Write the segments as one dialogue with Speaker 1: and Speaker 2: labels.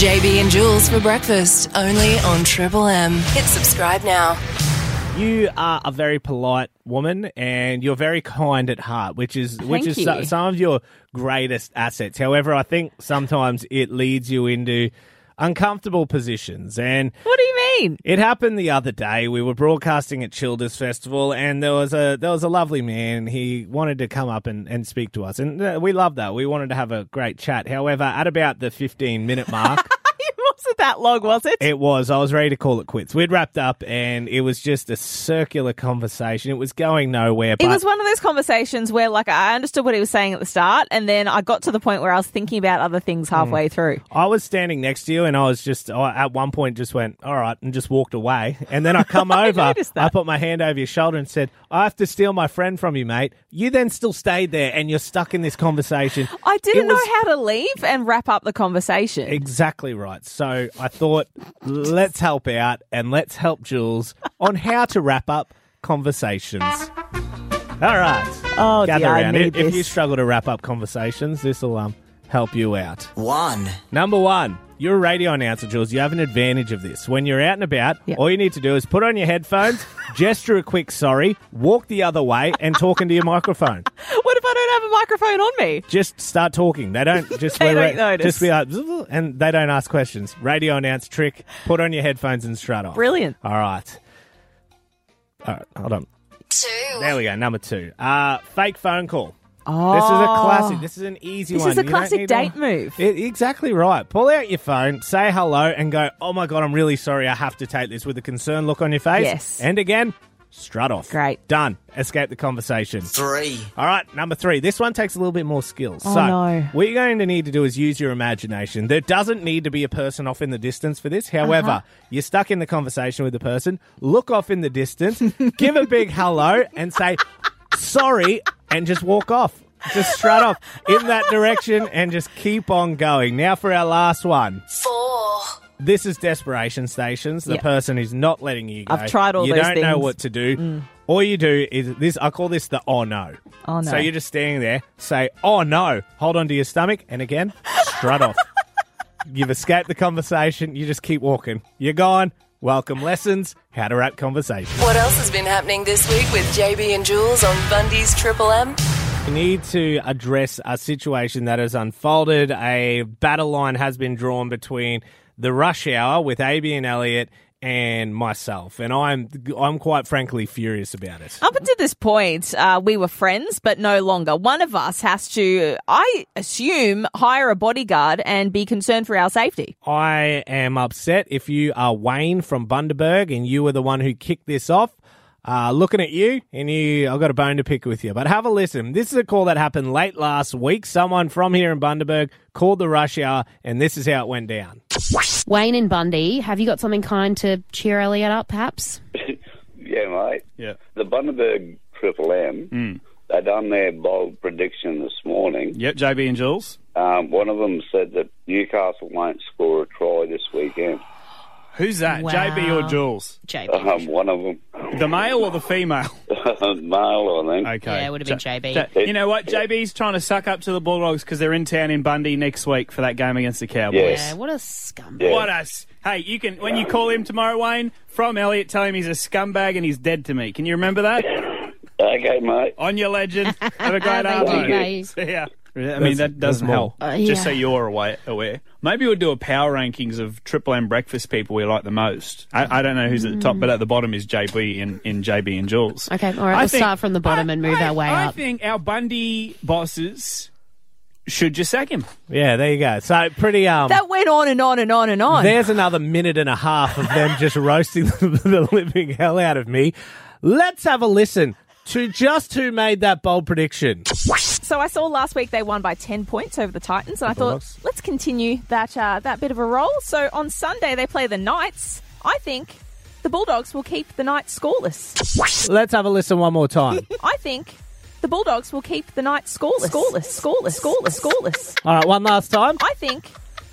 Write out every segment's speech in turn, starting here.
Speaker 1: JB and Jules for breakfast, only on Triple M. Hit subscribe now.
Speaker 2: You are a very polite woman, and you're very kind at heart, which is which is so, some of your greatest assets. However, I think sometimes it leads you into uncomfortable positions, and
Speaker 3: What do you mean?
Speaker 2: it happened the other day. We were broadcasting at Childers Festival, and there was a there was a lovely man. He wanted to come up and, and speak to us, and uh, we loved that. We wanted to have a great chat. However, at about the fifteen minute mark.
Speaker 3: Wasn't that long, was it?
Speaker 2: It was. I was ready to call it quits. We'd wrapped up, and it was just a circular conversation. It was going nowhere. But
Speaker 3: It was one of those conversations where, like, I understood what he was saying at the start, and then I got to the point where I was thinking about other things hmm. halfway through.
Speaker 2: I was standing next to you, and I was just I, at one point just went all right, and just walked away. And then I come over,
Speaker 3: that.
Speaker 2: I put my hand over your shoulder and said, "I have to steal my friend from you, mate." You then still stayed there, and you're stuck in this conversation.
Speaker 3: I didn't
Speaker 2: It
Speaker 3: know how to leave and wrap up the conversation.
Speaker 2: Exactly right. So I thought, let's help out and let's help Jules on how to wrap up conversations. All right.
Speaker 3: Oh,
Speaker 2: Gather
Speaker 3: dear, I
Speaker 2: around.
Speaker 3: need
Speaker 2: If, if
Speaker 3: this.
Speaker 2: you struggle to wrap up conversations, this will um, help you out.
Speaker 4: One.
Speaker 2: Number one, you're a radio announcer, Jules. You have an advantage of this. When you're out and about,
Speaker 3: Yeah.
Speaker 2: all you need to do is put on your headphones, gesture a quick sorry, walk the other way, and talk into your microphone.
Speaker 3: what if I don't have a microphone on me?
Speaker 2: Just start talking. They don't just
Speaker 3: They
Speaker 2: wear
Speaker 3: don't notice.
Speaker 2: Just be like, "Zzz," and they don't ask questions. Radio announce trick. Put on your headphones and strut off.
Speaker 3: Brilliant.
Speaker 2: All right. All right. Hold on.
Speaker 1: Two.
Speaker 2: There we go. Number two. Uh, fake phone call.
Speaker 3: Oh.
Speaker 2: This is a classic. This is an easy
Speaker 3: This
Speaker 2: one.
Speaker 3: is a
Speaker 2: You
Speaker 3: classic
Speaker 2: need to-
Speaker 3: date move.
Speaker 2: It- exactly right. Pull out your phone, say hello, and go, oh my God, I'm really sorry. I have to take this with a concerned look on your face.
Speaker 3: Yes.
Speaker 2: And again, strut off.
Speaker 3: Great.
Speaker 2: Done. Escape the conversation.
Speaker 4: Three.
Speaker 2: All right, number three. This one takes a little bit more skills.
Speaker 3: Oh,
Speaker 2: so,
Speaker 3: no.
Speaker 2: what you're going to need to do is use your imagination. There doesn't need to be a person off in the distance for this. However,
Speaker 3: Uh-huh.
Speaker 2: you're stuck in the conversation with the person, look off in the distance, give a big hello, and say, sorry, and just walk off. Just strut off in that direction and just keep on going. Now for our last one.
Speaker 1: Four.
Speaker 2: This is desperation stations. The
Speaker 3: Yep.
Speaker 2: person who's not letting you go.
Speaker 3: I've tried all
Speaker 2: You
Speaker 3: those
Speaker 2: don't know
Speaker 3: things. Mm.
Speaker 2: what to do. All you do is this. I call this the oh no.
Speaker 3: Oh, no.
Speaker 2: So you're just standing there, say oh no, hold on to your stomach, and again strut off. You've escaped the conversation. You just keep walking. You're gone. Welcome lessons. How to wrap conversation.
Speaker 1: What else has been happening this week with JB and Jules on Bundy's Triple M?
Speaker 2: We need to address a situation that has unfolded. A battle line has been drawn between the rush hour with AB and Elliot and myself, and I'm I'm quite frankly furious about it.
Speaker 3: Up until this point, uh, we were friends, but no longer. One of us has to, I assume, hire a bodyguard and be concerned for our safety.
Speaker 2: I am upset if you are Wayne from Bundaberg and you were the one who kicked this off. Uh, looking at you, and you, I've got a bone to pick with you. But have a listen. This is a call that happened late last week. Someone from here in Bundaberg called the rush hour, and this is how it went down.
Speaker 5: Wayne and Bundy, have you got something kind to cheer Elliot up, perhaps?
Speaker 6: Yeah, mate.
Speaker 7: Yeah.
Speaker 6: The Bundaberg Triple M, they done their bold prediction this morning.
Speaker 7: Yep, JB and Jules.
Speaker 6: Um, one of them said that Newcastle won't score a try this weekend.
Speaker 7: Who's that?
Speaker 5: Wow.
Speaker 7: JB or Jules?
Speaker 5: JB.
Speaker 6: Um, one of them,
Speaker 7: The male or the female?
Speaker 6: male, I think.
Speaker 7: Okay.
Speaker 5: Yeah, it would have been JB.
Speaker 7: Ja- you know what? JB's trying to suck up to the Bulldogs because they're in town in Bundy next week for that game against the Cowboys.
Speaker 5: yeah, what a scumbag.
Speaker 6: Yeah.
Speaker 7: What us? Hey, you can when you call him tomorrow, Wayne, from Elliot, tell him he's a scumbag and he's dead to me. Can you remember that?
Speaker 6: Okay, mate.
Speaker 7: On your legend. Have a great afternoon.
Speaker 5: you.
Speaker 7: See ya. I mean, that doesn't help.
Speaker 5: Uh,
Speaker 7: Just so you're aware, aware. Maybe we'll do a power rankings of Triple M breakfast people we like the most. I, I don't know who's at the top, but at the bottom is JB in, in JB and Jules.
Speaker 5: Okay, all right,
Speaker 7: I
Speaker 5: let's start from the bottom and move
Speaker 7: I-
Speaker 5: our way
Speaker 7: I
Speaker 5: up.
Speaker 7: I think our Bundy bosses should just sack him.
Speaker 2: Yeah, there you go. So pretty um.
Speaker 3: That went on and on and on and on.
Speaker 2: There's another minute and a half of them just roasting the living hell out of me. Let's have a listen to just who made that bold prediction.
Speaker 3: So I saw last week they won by ten points over the Titans, and I thought let's continue that uh, that bit of a roll. So on Sunday they play the Knights. I think the Bulldogs will keep the Knights scoreless.
Speaker 2: Let's have a listen one more time.
Speaker 3: I think the Bulldogs will keep the Knights scoreless. Scoreless. Scoreless. Scoreless. Scoreless.
Speaker 2: All right, one last time.
Speaker 3: I think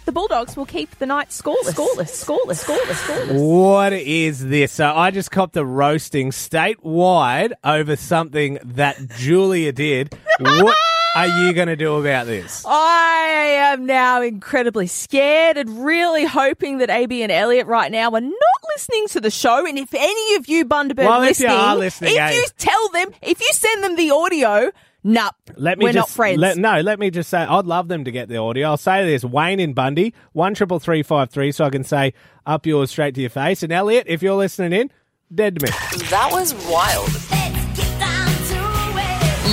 Speaker 3: the Bulldogs will keep the Knights scoreless. Scoreless. Scoreless. Scoreless. Scoreless.
Speaker 2: What is this? So I just copped a roasting statewide over something that Julia did. What are you going to do about this?
Speaker 3: I am now incredibly scared and really hoping that AB and Elliot right now are not listening to the show. And if any of you Bundaberg
Speaker 2: Well, if you
Speaker 3: listening,
Speaker 2: are listening,
Speaker 3: if
Speaker 2: eh?
Speaker 3: you tell them, if you send them the audio, nah,
Speaker 2: Let me
Speaker 3: we're
Speaker 2: just
Speaker 3: not friends.
Speaker 2: Let, no, let me just say, I'd love them to get the audio. I'll say this: Wayne in Bundy, one triple three five three, so I can say up yours straight to your face. And Elliot, if you're listening in, dead to me.
Speaker 1: That was wild.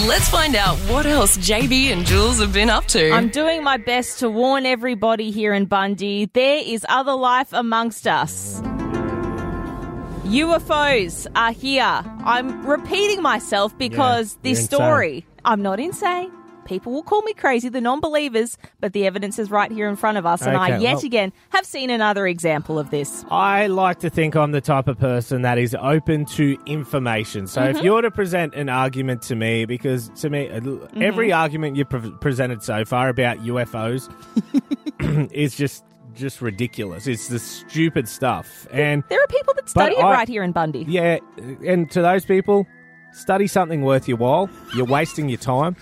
Speaker 1: Let's find out what else JB and Jules have been up to.
Speaker 3: I'm doing my best to warn everybody here in Bundy there is other life amongst us. UFOs are here. I'm repeating myself because
Speaker 2: you're
Speaker 3: this
Speaker 2: insane.
Speaker 3: story, I'm not insane. People will call me crazy, the non believers, but the evidence is right here in front of us. And I yet
Speaker 2: well-
Speaker 3: again have seen another example of this.
Speaker 2: I like to think I'm the type of person that is open to information. So
Speaker 3: Mm-hmm.
Speaker 2: if you're to present an argument to me, because to me, uh,
Speaker 3: Mm-hmm.
Speaker 2: every argument you've pre- presented so far about UFOs is just just ridiculous. It's the stupid stuff. And
Speaker 3: There are people that study it
Speaker 2: I-
Speaker 3: right here in Bundy.
Speaker 2: yeah, and to those people, study something worth your while. You're wasting your time.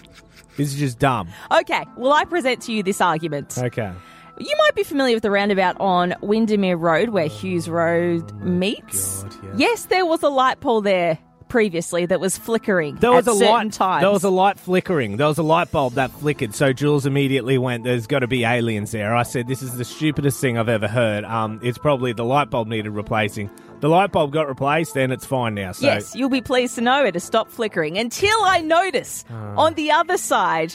Speaker 2: This is just dumb.
Speaker 3: Okay, well, I present to you this argument.
Speaker 2: Okay.
Speaker 3: You might be familiar with the roundabout on Windermere Road where Hughes Road oh, meets.
Speaker 2: Oh God, yeah.
Speaker 3: Yes, there was a light pole there previously that was flickering
Speaker 2: There was
Speaker 3: at
Speaker 2: a
Speaker 3: certain
Speaker 2: light.
Speaker 3: times.
Speaker 2: There was a light flickering. There was a light bulb that flickered. So Jules immediately went, "There's got to be aliens there." I said, "This is the stupidest thing I've ever heard." Um, it's probably the light bulb needed replacing. The light bulb got replaced, and it's fine now. So
Speaker 3: yes, you'll be pleased to know it has stopped flickering until I notice
Speaker 2: Ah.
Speaker 3: on the other side,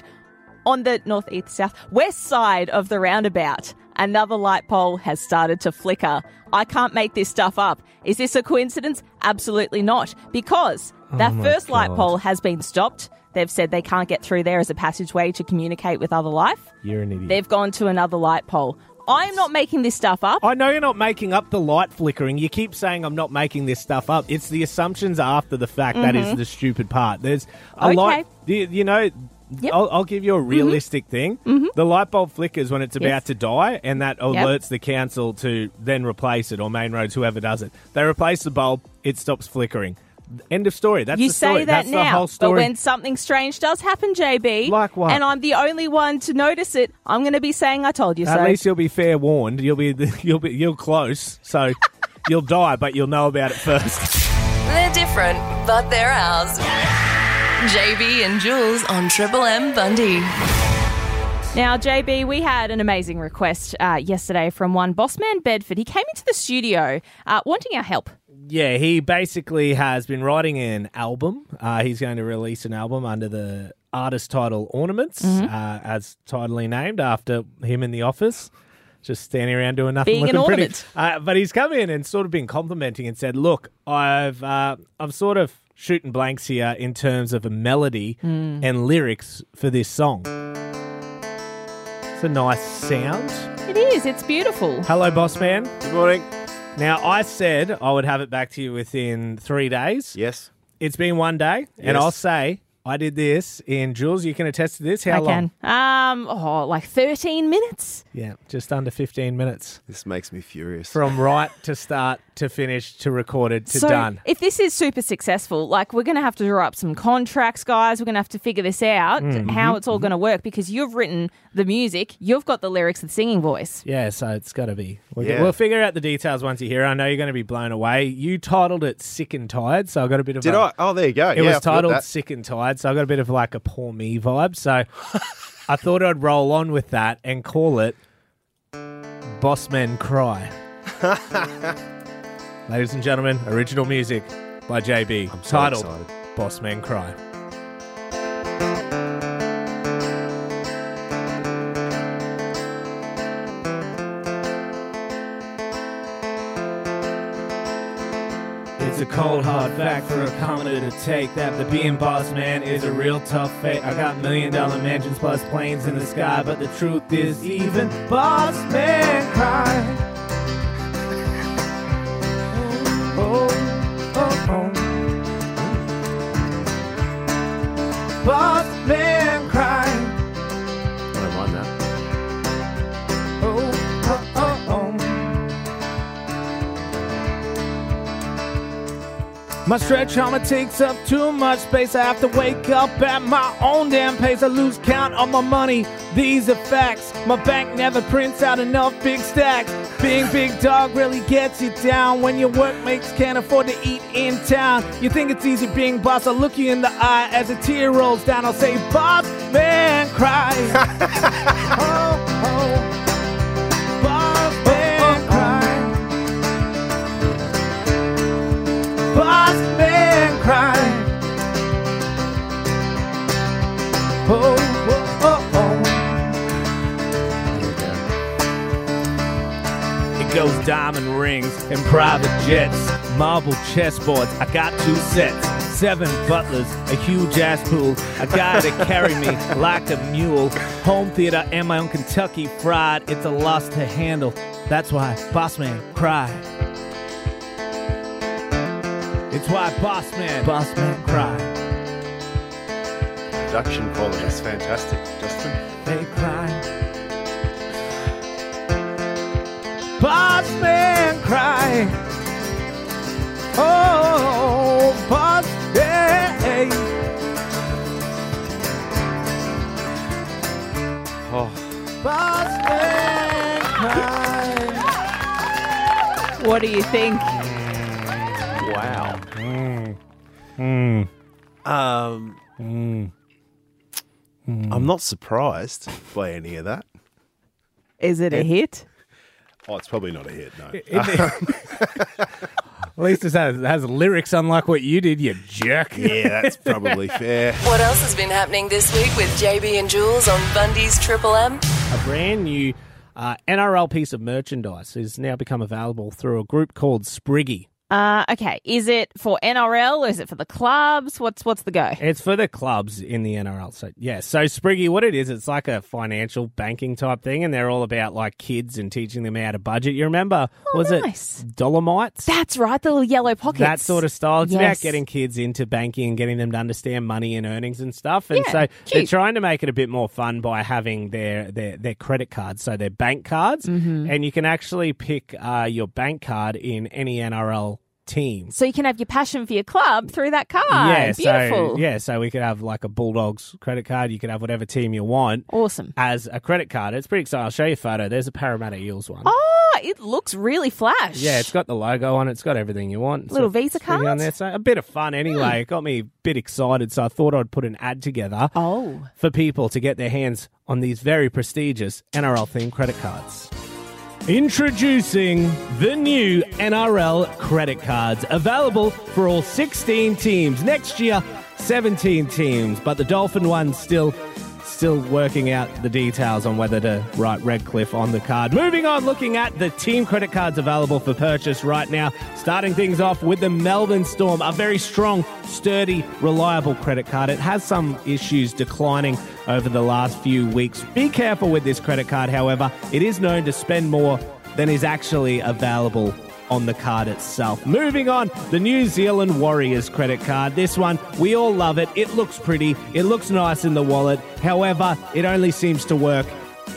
Speaker 3: on the north, east, south, west side of the roundabout, another light pole has started to flicker. I can't make this stuff up. Is this a coincidence? Absolutely not. Because that
Speaker 2: Oh my
Speaker 3: first light pole has been stopped. They've said they can't get through there as a passageway to communicate with other life.
Speaker 2: you're an idiot.
Speaker 3: They've gone to another light pole. I'm not making this stuff up.
Speaker 2: I know you're not making up the light flickering. You keep saying I'm not making this stuff up. It's the assumptions after the fact that is the stupid part. There's a
Speaker 3: Mm-hmm. Okay.
Speaker 2: lot. You know,
Speaker 3: Yep.
Speaker 2: I'll, I'll give you a mm-hmm. realistic thing. Mm-hmm. The light bulb flickers when it's about
Speaker 3: Yes.
Speaker 2: to die, and that alerts the council to then replace it, or main roads, whoever does it. They replace the bulb, it stops flickering. End of story. That's
Speaker 3: You
Speaker 2: the story.
Speaker 3: say that
Speaker 2: That's
Speaker 3: now,
Speaker 2: the whole
Speaker 3: but when something strange does happen, JB,
Speaker 2: Like what?
Speaker 3: and I'm the only one to notice it, I'm going to be saying I told you
Speaker 2: At
Speaker 3: so.
Speaker 2: At least you'll be fair warned. You'll be you'll be you're close, so you'll die, but you'll know about it first.
Speaker 1: They're different, but they're ours. JB and Jules on Triple M Bundy.
Speaker 3: Now, JB, we had an amazing request uh, yesterday from one Bossman Bedford. He came into the studio uh, wanting our help.
Speaker 2: Yeah, he basically has been writing an album. Uh, he's going to release an album under the artist title Ornaments,
Speaker 3: Mm-hmm.
Speaker 2: uh, as tidily named after him in the office. Just standing around doing nothing,
Speaker 3: Being an
Speaker 2: looking pretty.
Speaker 3: ornament.
Speaker 2: Uh, but he's come in and sort of been complimenting and said, "Look, I've uh, I'm sort of shooting blanks here in terms of a melody
Speaker 3: Hmm.
Speaker 2: and lyrics for this song." It's a nice sound.
Speaker 3: It is, it's beautiful.
Speaker 2: Hello, boss man.
Speaker 4: Good morning.
Speaker 2: Now, I said I would have it back to you within three days.
Speaker 4: Yes.
Speaker 2: It's been one day, and I'll say I did this in Jules. You can attest to this. How
Speaker 3: I
Speaker 2: long?
Speaker 3: can. Um, oh, like 13 minutes?
Speaker 2: Yeah, just under fifteen minutes
Speaker 4: This makes me furious.
Speaker 2: from right to start to finish to recorded to
Speaker 3: so
Speaker 2: done.
Speaker 3: if this is super successful, like we're going to have to draw up some contracts, guys. We're going to have to figure this out,
Speaker 2: Mm-hmm.
Speaker 3: how it's all going to work, because you've written the music, you've got the lyrics, the singing voice.
Speaker 2: Yeah, so it's got to be. We'll,
Speaker 4: Yeah.
Speaker 2: we'll figure out the details once you hear. it. I know you're going to be blown away. You titled it "Sick and Tired," so I got a bit of.
Speaker 4: Did
Speaker 2: a,
Speaker 4: I? Oh, there you go.
Speaker 2: It
Speaker 4: yeah, I
Speaker 2: was titled "Sick and Tired," so I got a bit of like a poor me vibe. So I thought I'd roll on with that and call it "Boss Men Cry." Ladies and gentlemen, original music by JB,
Speaker 4: I'm so
Speaker 2: titled
Speaker 4: excited.
Speaker 2: "Boss Men Cry." It's a cold hard fact for a commoner to take that the being boss man is a real tough fate. I got million dollar mansions plus planes in the sky, but the truth is even boss man cry. Boss My stretch armor takes up too much space. I have to wake up at my own damn pace. I lose count on my money. These are facts. My bank never prints out enough big stacks. Being big dog really gets you down when your workmates can't afford to eat in town. You think it's easy being boss? I'll look you in the eye as a tear rolls down. I'll say, Boss man, cry. oh. Boss man, cry. Oh, oh, oh, oh. It goes diamond rings and private jets, marble chessboards. I got two sets, seven butlers, a huge ass pool, a guy to carry me like a mule. Home theater and my own Kentucky fried. It's a loss to handle. That's why boss man cry. It's why boss man, boss man cry.
Speaker 4: Production quality is fantastic, Justin.
Speaker 2: They cry. Boss man cry. Oh, boss man.
Speaker 4: Oh,
Speaker 2: Boss man cry.
Speaker 3: What do you think?
Speaker 2: Mm.
Speaker 4: Um,
Speaker 2: Mm.
Speaker 4: I'm not surprised by any of that.
Speaker 3: Is it a hit?
Speaker 4: Oh, it's probably not a hit, no.
Speaker 2: At least it has, it has lyrics unlike what you did, you jerk.
Speaker 4: yeah, that's probably fair.
Speaker 1: What else has been happening this week with JB and Jules on Bundy's Triple M?
Speaker 2: A brand new uh, NRL piece of merchandise has now become available through a group called Spriggy.
Speaker 3: Uh, okay. Is it for NRL or is it for the clubs? What's what's the go?
Speaker 2: It's for the clubs in the NRL. So yeah, so Spriggy, what it is, it's like a financial banking type thing, and they're all about like kids and teaching them how to budget. You remember?
Speaker 3: Oh,
Speaker 2: was
Speaker 3: nice.
Speaker 2: it Dollarmites?
Speaker 3: That's right, the little yellow pockets.
Speaker 2: that sort of style. It's about getting kids into banking and getting them to understand money and earnings and stuff. And
Speaker 3: Yeah,
Speaker 2: so they're trying to make it a bit more fun by having their their, their credit cards, so their bank cards,
Speaker 3: Mm-hmm.
Speaker 2: and you can actually pick uh, your bank card in any NRL team.
Speaker 3: So you can have your passion for your club through that card.
Speaker 2: yeah,
Speaker 3: Beautiful.
Speaker 2: so yeah, so we could have like a Bulldogs credit card. You could have whatever team you want
Speaker 3: Awesome.
Speaker 2: as a credit card. It's pretty exciting. I'll show you a photo. There's a Parramatta Eels one.
Speaker 3: Oh, it looks really flash.
Speaker 2: Yeah, it's got the logo on it. It's got everything you want.
Speaker 3: Little Visa
Speaker 2: card. on there. So a bit of fun anyway. Hmm. It got me a bit excited, so I thought I'd put an ad together
Speaker 3: Oh.
Speaker 2: for people to get their hands on these very prestigious NRL themed credit cards. Introducing the new NRL credit cards, available for all 16 teams. Next year, 17 teams, but the Dolphin one's still still working out the details on whether to write Redcliffe on the card. Moving on, looking at the team credit cards available for purchase right now. Starting things off with the Melbourne Storm, a very strong, sturdy, reliable credit card. It has some issues declining over the last few weeks. Be careful with this credit card, however. It is known to spend more than is actually available on the card itself. Moving on, the New Zealand Warriors credit card. This one, we all love it. It looks pretty, it looks nice in the wallet. However, it only seems to work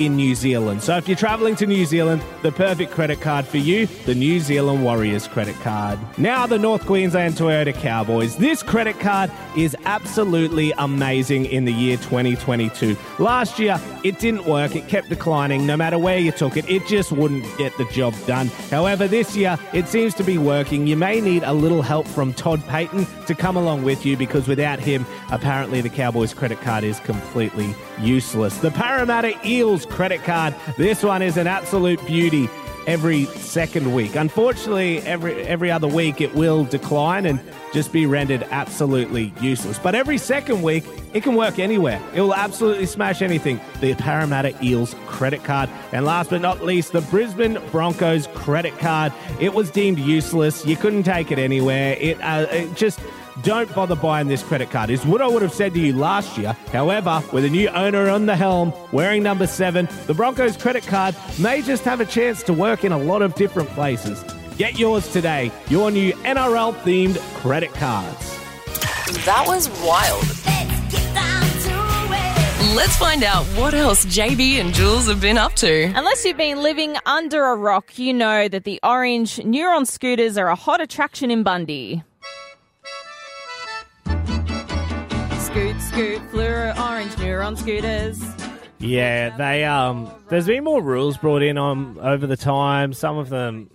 Speaker 2: in New Zealand. So if you're traveling to New Zealand, the perfect credit card for you, the New Zealand Warriors credit card. Now the North Queensland Toyota Cowboys. This credit card is absolutely amazing in the year 2022. Last year, it didn't work. It kept declining no matter where you took it. It just wouldn't get the job done. However, this year, it seems to be working. You may need a little help from Todd Payten to come along with you because without him, apparently the Cowboys credit card is completely useless. The Parramatta Eels credit card. This one is an absolute beauty every second week. Unfortunately, every every other week it will decline and just be rendered absolutely useless. But every second week it can work anywhere. It will absolutely smash anything. The Parramatta Eels credit card. And last but not least, the Brisbane Broncos credit card. It was deemed useless. You couldn't take it anywhere. It, uh, it just don't bother buying this credit card, is what I would have said to you last year. However, with a new owner on the helm, wearing number seven, the Broncos credit card may just have a chance to work in a lot of different places. Get yours today, your new NRL themed credit cards.
Speaker 1: That was wild. Let's find out what else JB and Jules have been up to.
Speaker 3: Unless you've been living under a rock, you know that the orange Neuron scooters are a hot attraction in Bundy. Scoot, scoot, fluoro orange neuron scooters.
Speaker 2: Yeah, they um. There's been more rules brought in on over the time. Some of them,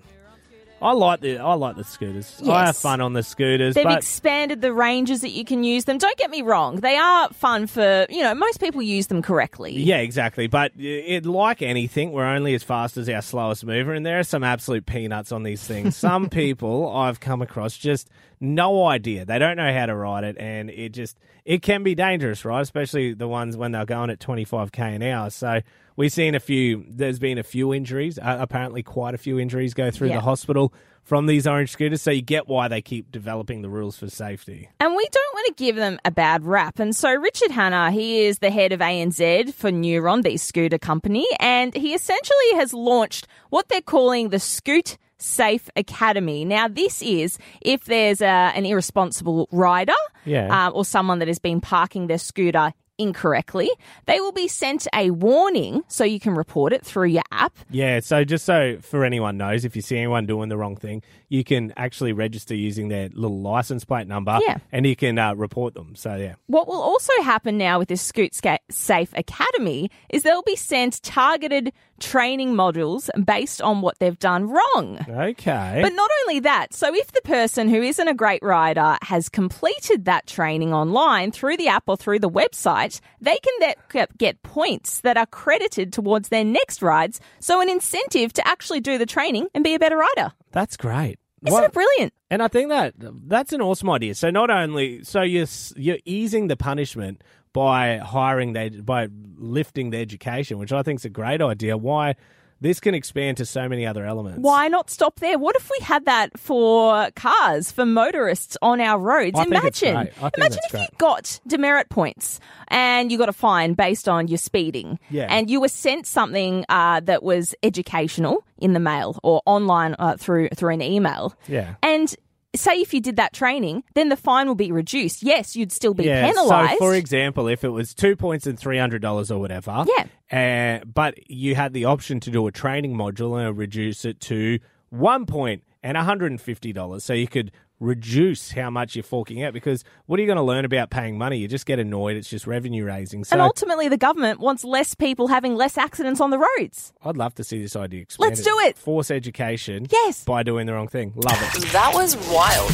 Speaker 2: I like the I like the scooters. I have
Speaker 3: Yes.
Speaker 2: fun on the scooters,
Speaker 3: They've
Speaker 2: but
Speaker 3: expanded the ranges that you can use them. Don't get me wrong, they are fun for, you know, most people use them correctly.
Speaker 2: Yeah, exactly. But it, like anything, we're only as fast as our slowest mover, and there are some absolute peanuts on these things. Some people I've come across just no idea. They don't know how to ride it, and it just it can be dangerous, right? Especially the ones when they're going at twenty five k an hour. So we've seen a few. There's been a few injuries. Uh, apparently, quite a few injuries go through
Speaker 3: Yeah.
Speaker 2: the hospital from these orange scooters. So you get why they keep developing the rules for safety.
Speaker 3: And we don't want to give them a bad rap. And so Richard Hannah, he is the head of ANZ for Neuron, the scooter company, and he essentially has launched what they're calling the Scoot Safe Academy. Now, this is if there's a, an irresponsible rider
Speaker 2: Yeah.
Speaker 3: um, or someone that has been parking their scooter incorrectly, they will be sent a warning so you can report it through your app.
Speaker 2: Yeah, so just so for anyone knows, if you see anyone doing the wrong thing, you can actually register using their little license plate number,
Speaker 3: Yeah.
Speaker 2: and you can uh, report them. So yeah,
Speaker 3: What will also happen now with this Scoot Sca- Safe Academy is they'll be sent targeted training modules based on what they've done wrong.
Speaker 2: okay.
Speaker 3: But not only that, so if the person who isn't a great rider has completed that training online through the app or through the website, they can then get points that are credited towards their next rides. So an incentive to actually do the training and be a better rider.
Speaker 2: That's great.
Speaker 3: Isn't
Speaker 2: Well,
Speaker 3: it brilliant?
Speaker 2: And I think that that's an awesome idea. So not only so you're you're easing the punishment by hiring they by lifting the education, which I think is a great idea. Why this can expand to so many other elements.
Speaker 3: Why not stop there? What if we had that for cars, for motorists on our roads?
Speaker 2: I
Speaker 3: imagine,
Speaker 2: great.
Speaker 3: Imagine if you got demerit points and you got a fine based on your speeding,
Speaker 2: Yeah.
Speaker 3: and you were sent something uh, that was educational in the mail or online uh, through through an email.
Speaker 2: Yeah.
Speaker 3: and. Say if you did that training, then the fine will be reduced. Yes, you'd still be
Speaker 2: Yeah,
Speaker 3: penalised.
Speaker 2: So, for example, if it was two points and three hundred dollars or whatever,
Speaker 3: Yeah.
Speaker 2: uh, but you had the option to do a training module and reduce it to one point and one hundred and fifty dollars, so you could reduce how much you're forking out. Because what are you going to learn about paying money? You just get annoyed. It's just revenue raising. So
Speaker 3: and ultimately, the government wants less people having less accidents on the roads.
Speaker 2: I'd love to see this idea expanded.
Speaker 3: Let's do it.
Speaker 2: Force education.
Speaker 3: Yes.
Speaker 2: By doing the wrong thing. Love it.
Speaker 1: That was wild.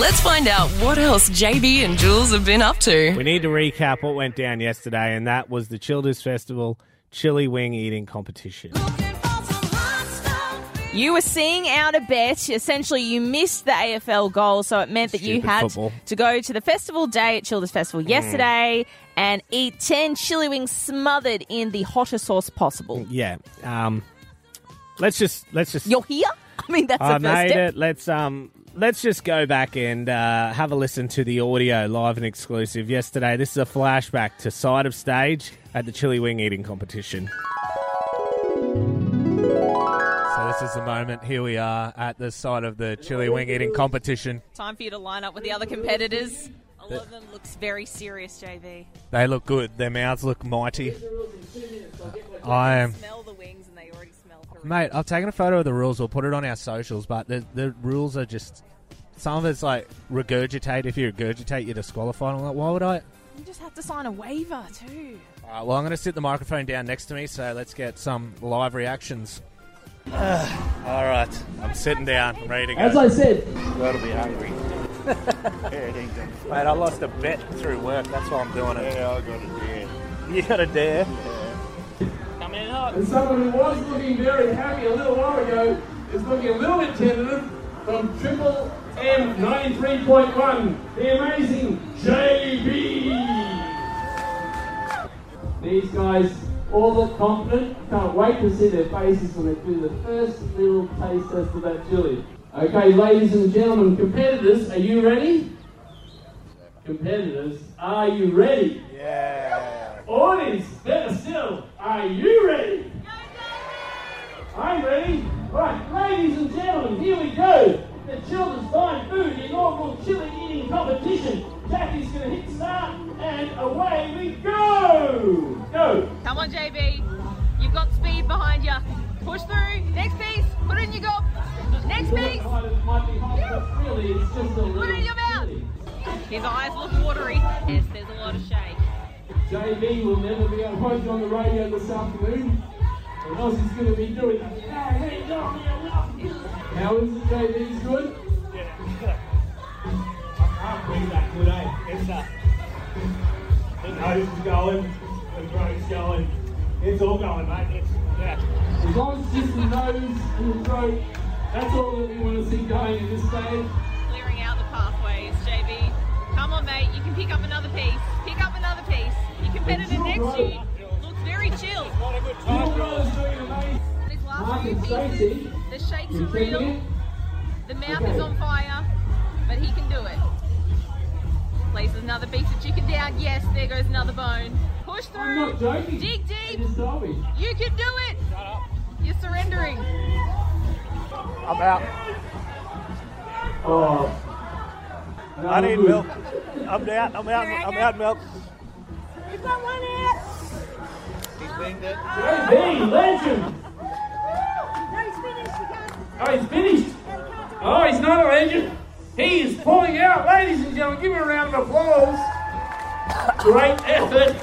Speaker 1: Let's find out what else JB and Jules have been up to.
Speaker 2: we need to recap what went down yesterday, and that was the Childers Festival chili wing eating competition.
Speaker 3: You were seeing out a bet. Essentially, you missed the AFL goal, so it meant that you
Speaker 2: Stupid
Speaker 3: had
Speaker 2: football.
Speaker 3: To go to the festival day at Childers Festival yesterday and eat 10 chili wings smothered in the hottest sauce possible.
Speaker 2: Yeah. Um, let's just let's just
Speaker 3: You're here? I mean, that's
Speaker 2: I
Speaker 3: the first
Speaker 2: made
Speaker 3: step.
Speaker 2: it. Let's um let's just go back and uh, have a listen to the audio live and exclusive yesterday. This is a flashback to side of stage at the chili wing eating competition. Is the moment. Here we are at the side of the chili wing eating competition.
Speaker 3: Time for you to line up with the other competitors. A lot of them looks very serious, JB.
Speaker 2: They look good. Their mouths look mighty. I am.
Speaker 3: Smell the wings and they already smell horrendous.
Speaker 2: Mate, I've taken a photo of the rules. We'll put it on our socials, but the the rules are just some of it's like regurgitate. If you regurgitate, you're disqualified. I'm like, why would I?
Speaker 3: You just have to sign a waiver too.
Speaker 2: All right, well, I'm going to sit the microphone down next to me, so let's get some live reactions. All right, I'm sitting down. I'm ready to go.
Speaker 8: As I said,
Speaker 4: Gotta be hungry.
Speaker 2: Mate, I lost a bet through work. That's why I'm doing it.
Speaker 4: Yeah, I got a dare.
Speaker 2: You got a dare.
Speaker 8: and someone who was looking very happy a little while ago is looking a little bit tentative from Triple M 93.1, the amazing JB. These guys all look confident. Can't wait to see their faces when they do the first little taste test of that chili. Okay, ladies and gentlemen, competitors, are you ready? Competitors, are you ready? Yeah. Audience, better still, are you ready? I'm ready. Right, ladies and gentlemen, here we go. The Childers Fine Food inaugural chili eating competition. Jackie's going to hit start, and away we go. Go.
Speaker 3: Come on, JB. You've got speed behind you. Push through. Next piece. Put it in your gob. Next piece.
Speaker 8: Might be hot, but really, it's just a
Speaker 3: Put it in your mouth. His eyes look watery. Yes, there's a lot of shake.
Speaker 8: JB will never be able to you on the radio this afternoon. And Ozzy's going to be doing. How is it, JB? Is good?
Speaker 9: Good, eh? It's nose is going, the throat's going. It's all going, mate. It's, yeah.
Speaker 8: As long as just the nose and the throat, that's all that we want to see going at this stage.
Speaker 3: Clearing out the pathways, JB. Come on, mate. You can pick up another piece. Pick up another piece. Your competitor next to you looks very chill.
Speaker 9: Not a good time,
Speaker 3: last few pieces, the shakes are real.
Speaker 8: it?
Speaker 3: The mouth
Speaker 8: Okay.
Speaker 3: is on fire, but he can do it. Places another piece of chicken down. Yes, there goes another bone. Push
Speaker 8: I'm
Speaker 3: through.
Speaker 8: not joking.
Speaker 3: Dig deep.
Speaker 8: just told me.
Speaker 3: You can do it. You're surrendering.
Speaker 9: I'm out.
Speaker 8: Oh. No,
Speaker 9: I need
Speaker 8: good.
Speaker 9: milk. I'm out. I'm out. I'm out milk.
Speaker 8: JB, legend. Oh, he's finished. Oh, he's not a legend. He is pulling out. Ladies and gentlemen, give him a round of applause. Great effort.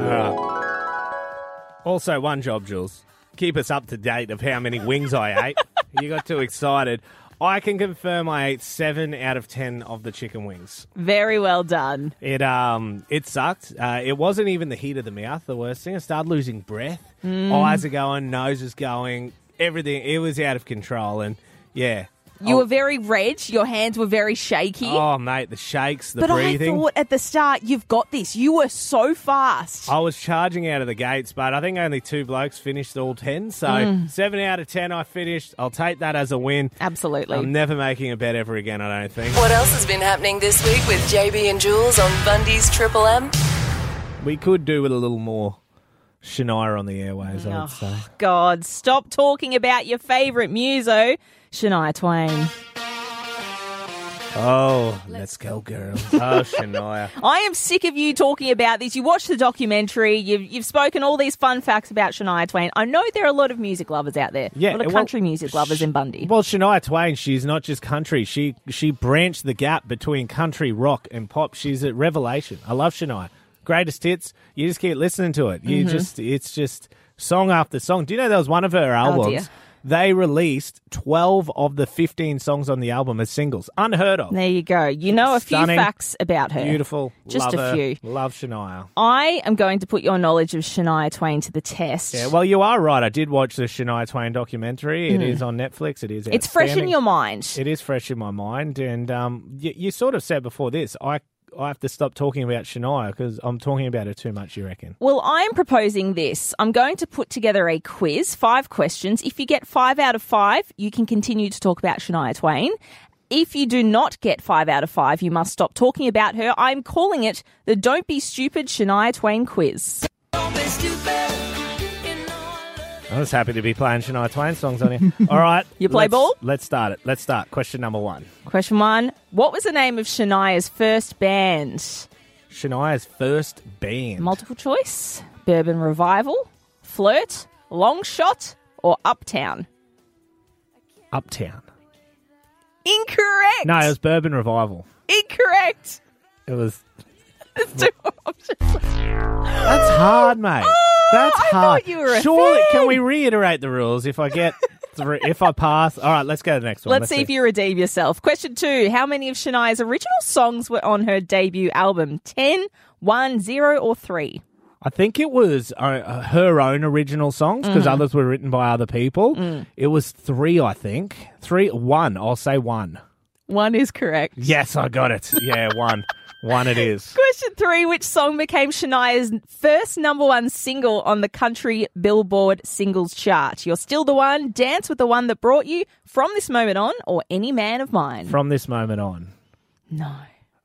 Speaker 2: All right. Also, one job, Jules. Keep us up to date of how many wings I ate. you got too excited. I can confirm I ate seven out of ten of the chicken wings.
Speaker 3: Very well done.
Speaker 2: It um it sucked. Uh, it wasn't even the heat of the mouth. The worst thing. I started losing breath. Eyes are going, nose is going, everything. It was out of control, and yeah.
Speaker 3: You
Speaker 2: Oh,
Speaker 3: were very red. Your hands were very shaky.
Speaker 2: Oh mate, the shakes, the
Speaker 3: but
Speaker 2: breathing.
Speaker 3: I thought at the start, you've got this. You were so fast.
Speaker 2: I was charging out of the gates, but I think only two blokes finished all ten. So
Speaker 3: Mm.
Speaker 2: seven out of ten I finished. I'll take that as a win.
Speaker 3: Absolutely.
Speaker 2: I'm never making a bet ever again. I don't think.
Speaker 1: What else has been happening this week with JB and Jules on Bundy's Triple M?
Speaker 2: We could do with a little more Shania on the airways. I
Speaker 3: Oh,
Speaker 2: would say.
Speaker 3: God, stop talking about your favourite muso, Shania Twain.
Speaker 2: Oh, let's go, girl. Oh, Shania.
Speaker 3: I am sick of you talking about this. You watched the documentary. You've, you've spoken all these fun facts about Shania Twain. I know there are a lot of music lovers out there.
Speaker 2: Yeah,
Speaker 3: a lot of
Speaker 2: well,
Speaker 3: country music lovers in Bundy.
Speaker 2: Well, Shania Twain, she's not just country. She she branched the gap between country, rock, and pop. She's a revelation. I love Shania. Greatest hits. You just keep listening to it. You just it's just song after song. Do you know that was one of her albums?
Speaker 3: Oh.
Speaker 2: They released twelve of the fifteen songs on the album as singles. Unheard of.
Speaker 3: there you go. You know a
Speaker 2: Stunning.
Speaker 3: few facts about her.
Speaker 2: Beautiful.
Speaker 3: Just
Speaker 2: Love
Speaker 3: a
Speaker 2: her.
Speaker 3: few.
Speaker 2: Love Shania.
Speaker 3: I am going to put your knowledge of Shania Twain to the test.
Speaker 2: Yeah, well, you are right. I did watch the Shania Twain documentary. It is on Netflix. It is.
Speaker 3: It's fresh in your mind.
Speaker 2: It is fresh in my mind, and um, you, you sort of said before this, I I have to stop talking about Shania because I'm talking about her too much. You reckon?
Speaker 3: Well, I'm proposing this. I'm going to put together a quiz, five questions. If you get five out of five, you can continue to talk about Shania Twain. If you do not get five out of five, you must stop talking about her. I'm calling it the Don't Be Stupid Shania Twain quiz.
Speaker 2: I was happy to be playing Shania Twain songs on here. All right,
Speaker 3: You play
Speaker 2: let's-
Speaker 3: ball?
Speaker 2: Let's start it. Let's start. Question number one:
Speaker 3: Question one What was the name of Shania's first band?
Speaker 2: Shania's first band.
Speaker 3: Multiple choice Bourbon Revival, Flirt, Long Shot, or Uptown?
Speaker 2: Uptown.
Speaker 3: Incorrect.
Speaker 2: No, it was Bourbon Revival.
Speaker 3: Incorrect.
Speaker 2: It was.
Speaker 3: There's two options.
Speaker 2: That's hard, mate. That's
Speaker 3: Oh, I
Speaker 2: hard.
Speaker 3: thought you were a
Speaker 2: Surely,
Speaker 3: fan.
Speaker 2: can we reiterate the rules? If I get, three, if I pass, all right. Let's go to the next one.
Speaker 3: Let's, see if you redeem yourself. Question two How many of Shania's original songs were on her debut album? 10, 1, 0, or 3?
Speaker 2: I think it was uh, her own original songs because
Speaker 3: Mm.
Speaker 2: others were written by other people. It was three, I think. Three, one. I'll say one.
Speaker 3: One is correct.
Speaker 2: Yes, I got it. Yeah, one. One it is.
Speaker 3: Question three Which song became Shania's first number one single on the country Billboard singles chart? You're still the one, Dance with the One That Brought You, From This Moment On, or Any Man of Mine?
Speaker 2: From this moment on.
Speaker 3: no.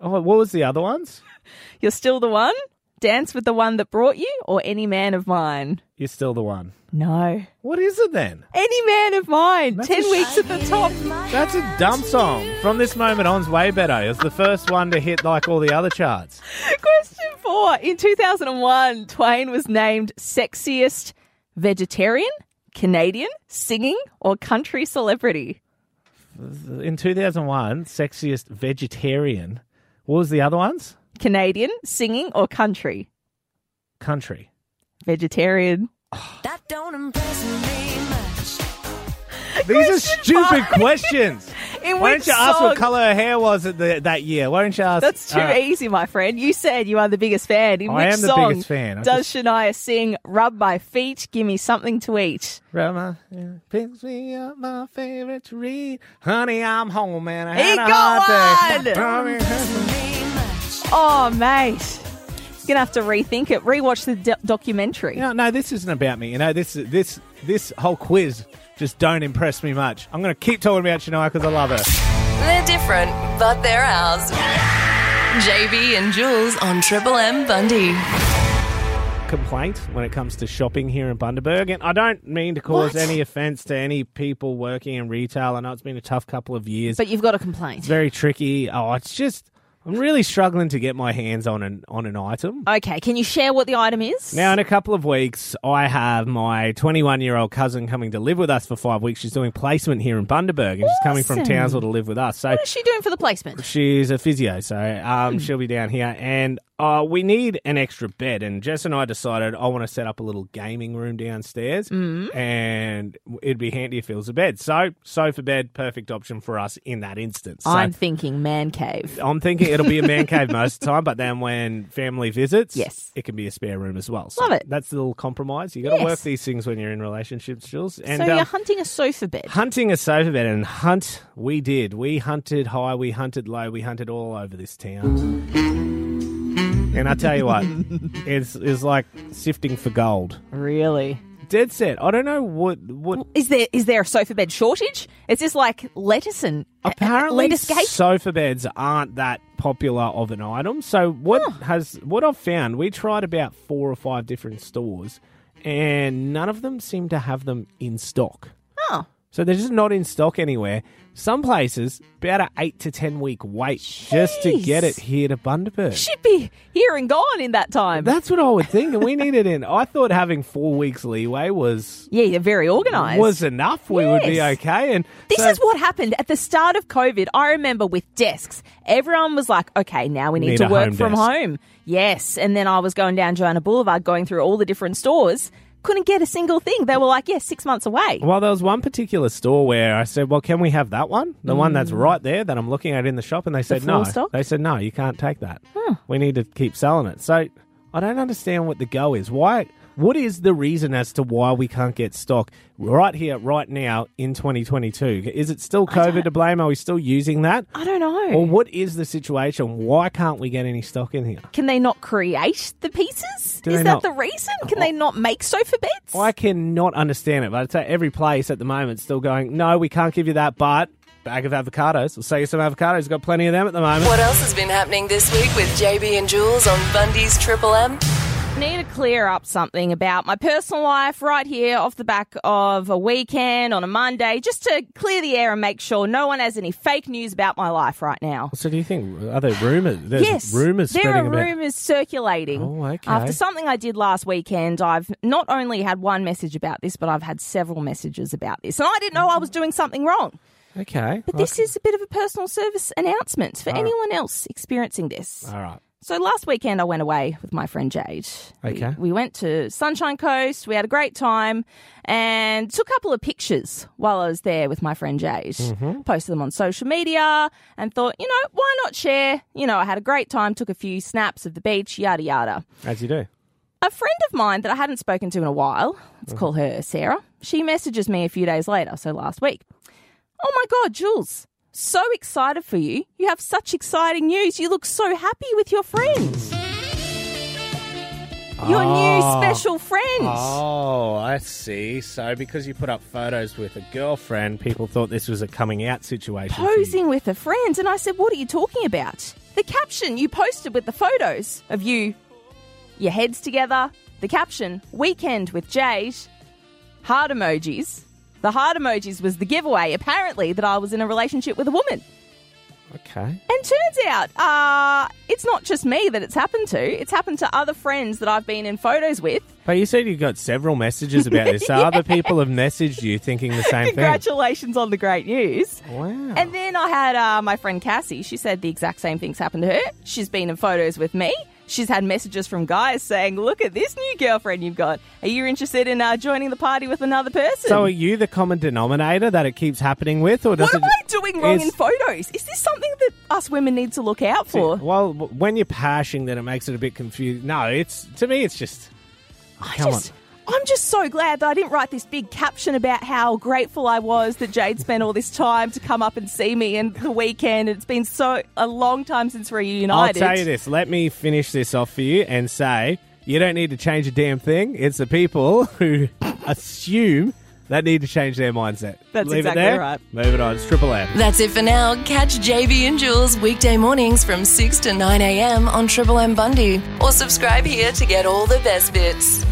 Speaker 2: Oh, what was the other ones?
Speaker 3: You're still the one, Dance with the One That Brought You, or Any Man of Mine?
Speaker 2: You're still the one.
Speaker 3: No.
Speaker 2: What is it then?
Speaker 3: Any Man of Mine.
Speaker 2: That's
Speaker 3: 10
Speaker 2: a
Speaker 3: weeks at the top.
Speaker 2: That's a dumb song. From this moment on, on's way better. It was the first one to hit like all the other charts.
Speaker 3: Question four. In 2001, Twain was named sexiest vegetarian, Canadian, singing, or country celebrity.
Speaker 2: in 2001, sexiest vegetarian. What was the other ones?
Speaker 3: Canadian, singing, or country?
Speaker 2: Country.
Speaker 3: Vegetarian.
Speaker 1: That don't impress me much.
Speaker 2: These are
Speaker 3: Question
Speaker 2: stupid
Speaker 3: five.
Speaker 2: questions.
Speaker 3: In
Speaker 2: Why
Speaker 3: which
Speaker 2: don't you ask
Speaker 3: song?
Speaker 2: what color her hair was at the, that year? Why don't you ask?
Speaker 3: That's too
Speaker 2: All right.
Speaker 3: easy, my friend. You said you are the biggest fan. In
Speaker 2: I
Speaker 3: which
Speaker 2: am the
Speaker 3: song
Speaker 2: biggest fan. I
Speaker 3: does
Speaker 2: just-
Speaker 3: Shania sing "Rub My Feet, Give Me Something to Eat"?
Speaker 2: Rama yeah, picks me up my favorite to read. Honey, I'm home and I
Speaker 3: He
Speaker 2: had a
Speaker 3: got
Speaker 2: hard day.
Speaker 3: one!
Speaker 1: Me much.
Speaker 3: Oh, mate, You're gonna have to rethink it. Rewatch the do- documentary.
Speaker 2: No, no, this isn't about me. You know, this this this whole quiz just don't impress me much. I'm going to keep talking about Shania because I love her.
Speaker 1: They're different, but they're ours. JB and Jules on Triple M Bundy.
Speaker 2: Complaint when it comes to shopping here in Bundaberg, and I don't mean to cause
Speaker 3: What?
Speaker 2: any offence to any people working in retail. I know it's been a tough couple of years.
Speaker 3: But you've got a complaint.
Speaker 2: it's very tricky. Oh, it's just I'm really struggling to get my hands on an on an item.
Speaker 3: Okay, can you share what the item is?
Speaker 2: Now, in a couple of weeks, I have my 21 year old cousin coming to live with us for five weeks. She's doing placement here in Bundaberg, and she's coming from
Speaker 3: Awesome.
Speaker 2: Townsville to live with us. So
Speaker 3: what is she doing for the placement?
Speaker 2: she's a physio, so
Speaker 3: Hmm.
Speaker 2: um, she'll be down here. And uh, we need an extra bed. And Jess and I decided I want to set up a little gaming room downstairs,
Speaker 3: Hmm.
Speaker 2: and it'd be handy if it was a bed. So, sofa bed, perfect option for us in that instance. So,
Speaker 3: I'm thinking man cave.
Speaker 2: I'm thinking it'll be a man cave most of the time, but then when family visits,
Speaker 3: Yes.
Speaker 2: it can be a spare room as well. So
Speaker 3: Love it.
Speaker 2: That's the little compromise. You got to
Speaker 3: Yes.
Speaker 2: work these things when you're in relationships, Jules. And
Speaker 3: so
Speaker 2: um,
Speaker 3: you're hunting a sofa bed.
Speaker 2: hunting a sofa bed, and hunt we did. We hunted high, we hunted low, we hunted all over this town. And I tell you what, it's it's like sifting for gold.
Speaker 3: Really?
Speaker 2: Dead set. I don't know what what.
Speaker 3: Is there is there a sofa bed shortage? Is this like lettuce and uh,
Speaker 2: Apparently,
Speaker 3: lettuce
Speaker 2: sofa beds aren't that popular of an item. So what has what I've found? We tried about four or five different stores, and none of them seem to have them in stock.
Speaker 3: Oh,
Speaker 2: So they're just not in stock anywhere. Some places about an eight to ten week wait just to get it here to Bundaberg.
Speaker 3: should be here and gone in that time.
Speaker 2: That's what I would think, and we need it in. I thought having four weeks leeway was
Speaker 3: yeah, you're very organised.
Speaker 2: was enough. We would be
Speaker 3: Yes.
Speaker 2: okay. And
Speaker 3: This
Speaker 2: so-
Speaker 3: is what happened at the start of COVID. I remember with desks, everyone was like, okay, now we need,
Speaker 2: Need
Speaker 3: to
Speaker 2: a
Speaker 3: work
Speaker 2: home
Speaker 3: from
Speaker 2: desk.
Speaker 3: home. Yes. And then I was going down Johanna Boulevard, going through all the different stores, couldn't get a single thing. They were like, yeah, six months away.
Speaker 2: Well, there was one particular store where I said, "Well, can we have that one? The one that's mm. right there that I'm looking at in the shop?" And they said,
Speaker 3: full
Speaker 2: "No."
Speaker 3: stock?
Speaker 2: They said, "No, you can't take that. We need to keep selling it." So I don't understand what the go is. Why? What is the reason as to why we can't get stock right here, right now in 2022? Is it still COVID to blame? Are we still using that?
Speaker 3: I don't know.
Speaker 2: Or what is the situation? Why can't we get any stock in here?
Speaker 3: Can they not create the pieces?
Speaker 2: Do
Speaker 3: Is that
Speaker 2: not-
Speaker 3: the reason? Can they oh. not make sofa beds?
Speaker 2: I cannot understand it, but I'd say every place at the moment still going, no, we can't give you that, but bag of avocados. We'll sell you some avocados. We've got plenty of them at the moment.
Speaker 1: What else has been happening this week with JB and Jules on Bundy's Triple M?
Speaker 3: Need to clear up something about my personal life right here off the back of a weekend on a Monday, just to clear the air and make sure no one has any fake news about my life right now.
Speaker 2: So do you think, are there rumours? There's
Speaker 3: yes,
Speaker 2: rumours
Speaker 3: there are
Speaker 2: about...
Speaker 3: rumours circulating.
Speaker 2: Oh, okay.
Speaker 3: After something I did last weekend, I've not only had one message about this, but I've had several messages about this, and I didn't know I was doing something wrong.
Speaker 2: Okay.
Speaker 3: But this is a bit of a personal service announcement for
Speaker 2: All right.
Speaker 3: anyone else experiencing this.
Speaker 2: All right.
Speaker 3: So last weekend I went away with my friend Jade.
Speaker 2: Okay.
Speaker 3: We, went to Sunshine Coast. We had a great time and took a couple of pictures while I was there with my friend Jade.
Speaker 2: Mm-hmm.
Speaker 3: Posted them on social media and thought, you know, why not share? You know, I had a great time, took a few snaps of the beach, yada yada.
Speaker 2: As you do.
Speaker 3: A friend of mine that I hadn't spoken to in a while, let's call her Sarah, she messages me a few days later, so last week. Oh my God, Jules, so excited for you. You have such exciting news. You look so happy with your friends. Your new
Speaker 2: Oh.
Speaker 3: special friend.
Speaker 2: Oh, I see. So because you put up photos with a girlfriend, people thought this was a coming out situation.
Speaker 3: Posing with a friend. And I said, What are you talking about? The caption you posted with the photos of you, your heads together, the caption, Weekend with Jade, heart emojis. The heart emojis was the giveaway, apparently, that I was in a relationship with a woman.
Speaker 2: Okay.
Speaker 3: And turns out, uh, it's not just me that it's happened to. It's happened to other friends that I've been in photos with.
Speaker 2: But you said you got several messages about this. So other people have messaged you thinking the same thing.
Speaker 3: Congratulations on the great news.
Speaker 2: Wow.
Speaker 3: And then I had uh, my friend Cassie. She said the exact same things happened to her. She's been in photos with me. She's had messages from guys saying, "Look at this new girlfriend you've got. Are you interested in uh, joining the party with another person?"
Speaker 2: So are you the common denominator that it keeps happening with, or does
Speaker 3: what am
Speaker 2: it?
Speaker 3: I doing wrong
Speaker 2: is-
Speaker 3: in photos? Is this something that us women need to look out for?
Speaker 2: Well, when you're pashing, then it makes it a bit confused. No, it's to me, it's just.
Speaker 3: I
Speaker 2: come
Speaker 3: just,
Speaker 2: on.
Speaker 3: I'm just so glad that I didn't write this big caption about how grateful I was that Jade spent all this time to come up and see me and the weekend. It's been so a long time since we're
Speaker 2: I'll
Speaker 3: reunited.
Speaker 2: tell you this. Let me finish this off for you and say you don't need to change a damn thing. It's the people who assume that need to change their mindset.
Speaker 3: That's
Speaker 2: Leave
Speaker 3: exactly
Speaker 2: it there.
Speaker 3: right.
Speaker 2: Move it on. It's Triple M.
Speaker 1: That's it for now. Catch JB and Jules weekday mornings from 6 to 9 a.m. on Triple M Bundy or subscribe here to get all the best bits.